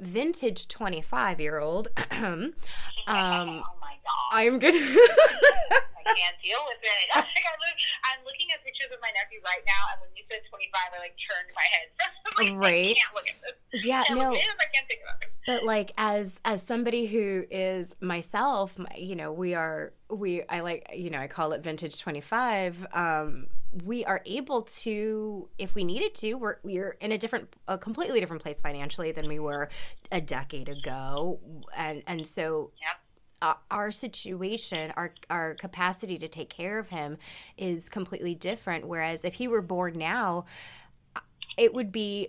vintage 25 year old um oh i'm gonna I can't deal with it. I think I look, I'm looking at pictures of my nephew right now, and when you said 25, I like turned my head. Like, Right. I can't look at this. yeah no look at this. I can't think about it. but like as as somebody who is myself you know we are we i like you know i call it vintage 25 um we are able to if we needed to we're we're in a different a completely different place financially than we were a decade ago and and so Yep. uh, our situation, our our capacity to take care of him is completely different. Whereas if he were born now, it would be,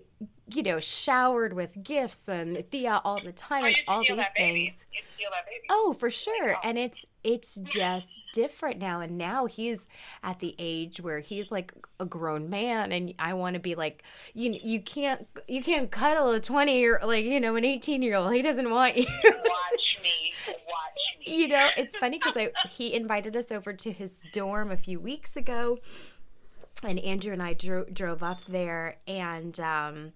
you know, showered with gifts and Thea all the time Oh, and all these things. You feel that baby. Oh, for sure. oh. And it's it's just different now. And now he's at the age where he's like a grown man and I want to be like you you can't you can't cuddle a 20 year like, you know, an 18 year old. He doesn't want you. Watch me. Watch me. you know, it's funny because I he invited us over to his dorm a few weeks ago, and Andrew and I dro- drove up there, and um,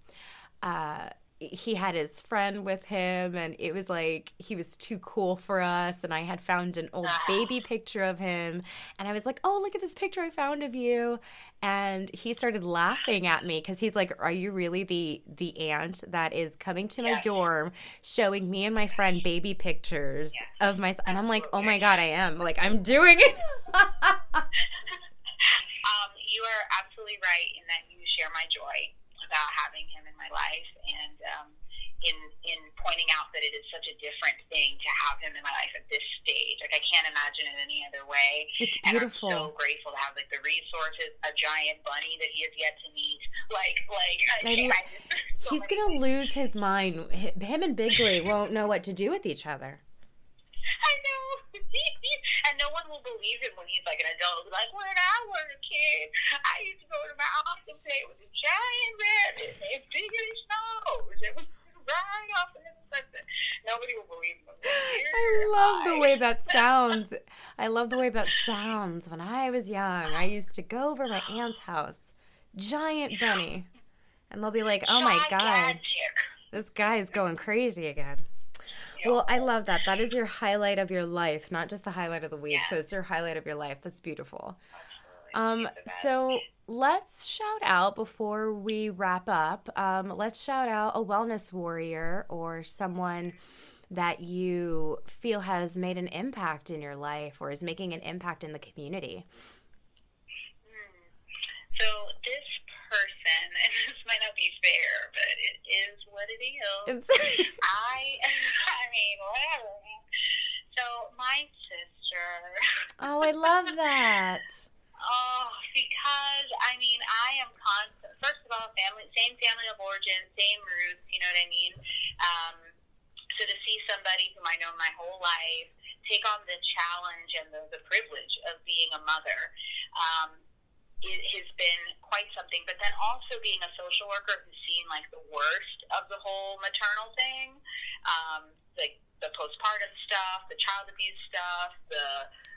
uh, he had his friend with him, and it was like he was too cool for us. And I had found an old baby picture of him, and I was like, "Oh, look at this picture I found of you." And he started laughing at me because he's like, "Are you really the the aunt that is coming to my Yes. dorm, showing me and my friend baby pictures of my?" And I'm like, "Oh my god, I am! Like I'm doing it." Um, you are absolutely right in that you share my joy about having him in my life, and um, in in pointing out that it is such a different thing to have him in my life at this stage. Like I can't imagine it any other way. It's beautiful. And I'm so grateful to have like the resources, a giant bunny that he has yet to meet. Like like I, I, I just, so he's gonna things. lose his mind. Him and Bigley won't know what to do with each other. I know. and no one will believe him when he's like an adult. Like, when I was a kid, I used to go to my house and play with a giant rabbit named Bigley Snows. It was right off in the sunset. Nobody will believe them. I love the way that sounds. I love the way that sounds. When I was young, I used to go over my aunt's house, giant bunny, and they'll be like, "Oh my god, this guy is going crazy again." Well, I love that. That is your highlight of your life, not just the highlight of the week. So it's your highlight of your life. That's beautiful. Um, so let's shout out before we wrap up. Um, let's shout out a wellness warrior or someone that you feel has made an impact in your life or is making an impact in the community. Hmm. So this person, and this might not be fair, but it is what it is. I, I mean, whatever. So my sister. Oh, I love that. Oh, because I mean, I am constant. First of all, family, same family of origin, same roots. You know what I mean? Um, so to see somebody whom I know my whole life take on the challenge and the, the privilege of being a mother, um, it has been quite something. But then also being a social worker who's seen like the worst of the whole maternal thing, um, like the postpartum stuff, the child abuse stuff, the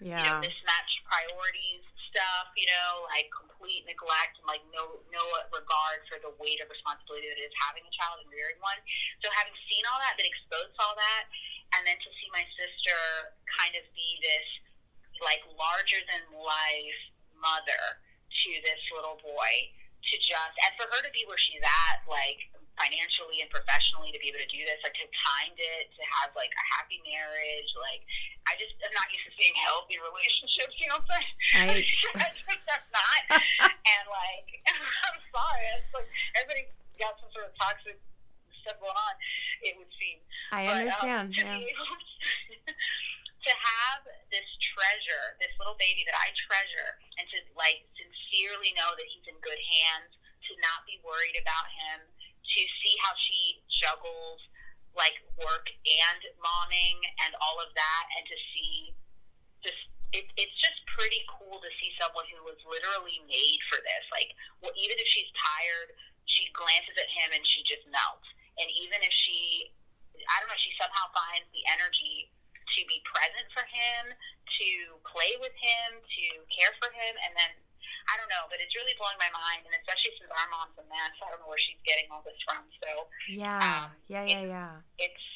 yeah. you know, mismatched priorities stuff, you know, like complete neglect and like no no regard for the weight of responsibility that is having a child and rearing one. So having seen all that, been exposed to all that, and then to see my sister kind of be this like larger than life mother to this little boy to just and for her to be where she's at, like financially and professionally to be able to do this, like to timed it, to have like a happy marriage. Like I just am not used to seeing healthy relationships, you know what I'm saying? I, just that's not. and like I'm sorry, it's like everybody got some sort of toxic stuff going on, it would seem. I but, um, understand. Um, to yeah. To have this treasure, this little baby that I treasure, and to like sincerely know that he's in good hands, to not be worried about him, to see how she juggles like work and momming and all of that, and to see just it, it's just pretty cool to see someone who was literally made for this. Like, well, even if she's tired, she glances at him and she just melts. And even if she, I don't know, she somehow finds the energy to be present for him, to play with him, to care for him, and then I don't know, but it's really blowing my mind, and especially since our mom's a mess, I don't know where she's getting all this from. So yeah, um, yeah, yeah, it, yeah. It's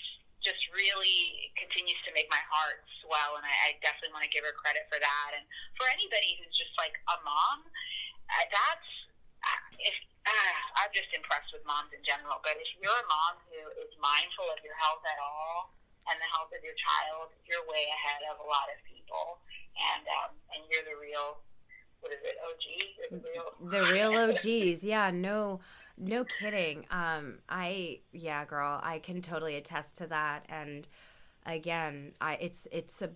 just really continues to make my heart swell, and I, I definitely want to give her credit for that. And for anybody who's just like a mom, uh, that's uh, if uh, I'm just impressed with moms in general. But if you're a mom who is mindful of your health at all and the health of your child, you're way ahead of a lot of people, and um, and you're the real what is it, OG? The real, the real OGs. yeah, no, no kidding. Um, I yeah, girl, I can totally attest to that. And again, I it's it's a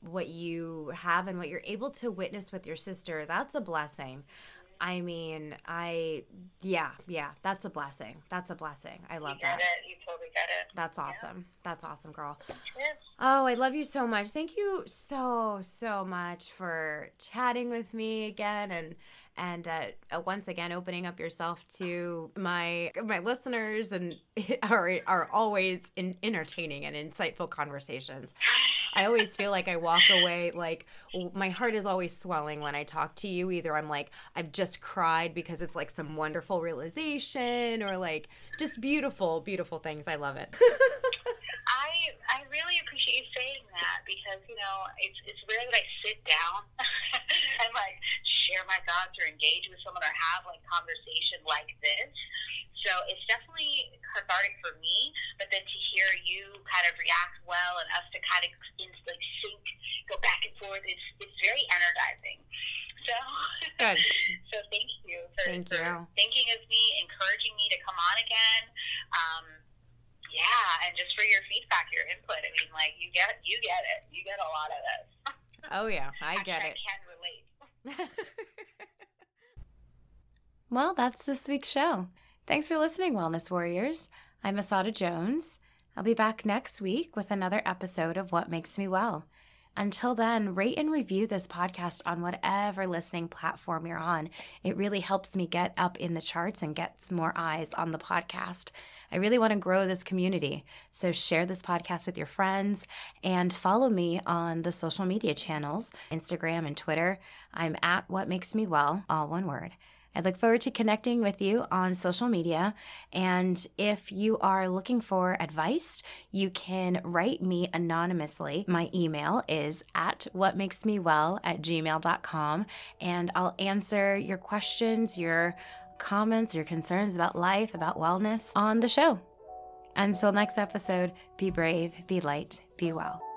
what you have and what you're able to witness with your sister. That's a blessing. I mean, I yeah, yeah, that's a blessing. That's a blessing. I love you that. It. You totally get it. That's awesome. Yeah. That's awesome, girl. Oh, I love you so much. Thank you so so much for chatting with me again and and uh, uh, once again opening up yourself to my my listeners and are are always in, entertaining and insightful conversations. I always feel like I walk away like my heart is always swelling when I talk to you. Either I'm like I've just cried because it's like some wonderful realization or like just beautiful beautiful things. I love it. I I really appreciate you saying that because you know it's it's rare that I sit down and like share my thoughts or engage with someone or have like conversation like this. So it's definitely cathartic for me, but then to hear you kind of react well and us to kind of in, like sync, go back and forth, it's it's very energizing. So, Good. so thank you for, Thank for you. thinking of me, encouraging me to come on again. Um, yeah, and just for your feedback, your input. I mean, like you get you get it. You get a lot of this. Oh yeah, I get it. I can relate. well, that's this week's show. Thanks for listening, Wellness Warriors. I'm Asada Jones. I'll be back next week with another episode of What Makes Me Well. Until then, rate and review this podcast on whatever listening platform you're on. It really helps me get up in the charts and gets more eyes on the podcast. I really want to grow this community. So share this podcast with your friends and follow me on the social media channels Instagram and Twitter. I'm at What Makes Me Well, all one word. I look forward to connecting with you on social media. And if you are looking for advice, you can write me anonymously. My email is at whatmakesmewell at gmail.com, and I'll answer your questions, your comments, your concerns about life, about wellness on the show. Until next episode, be brave, be light, be well.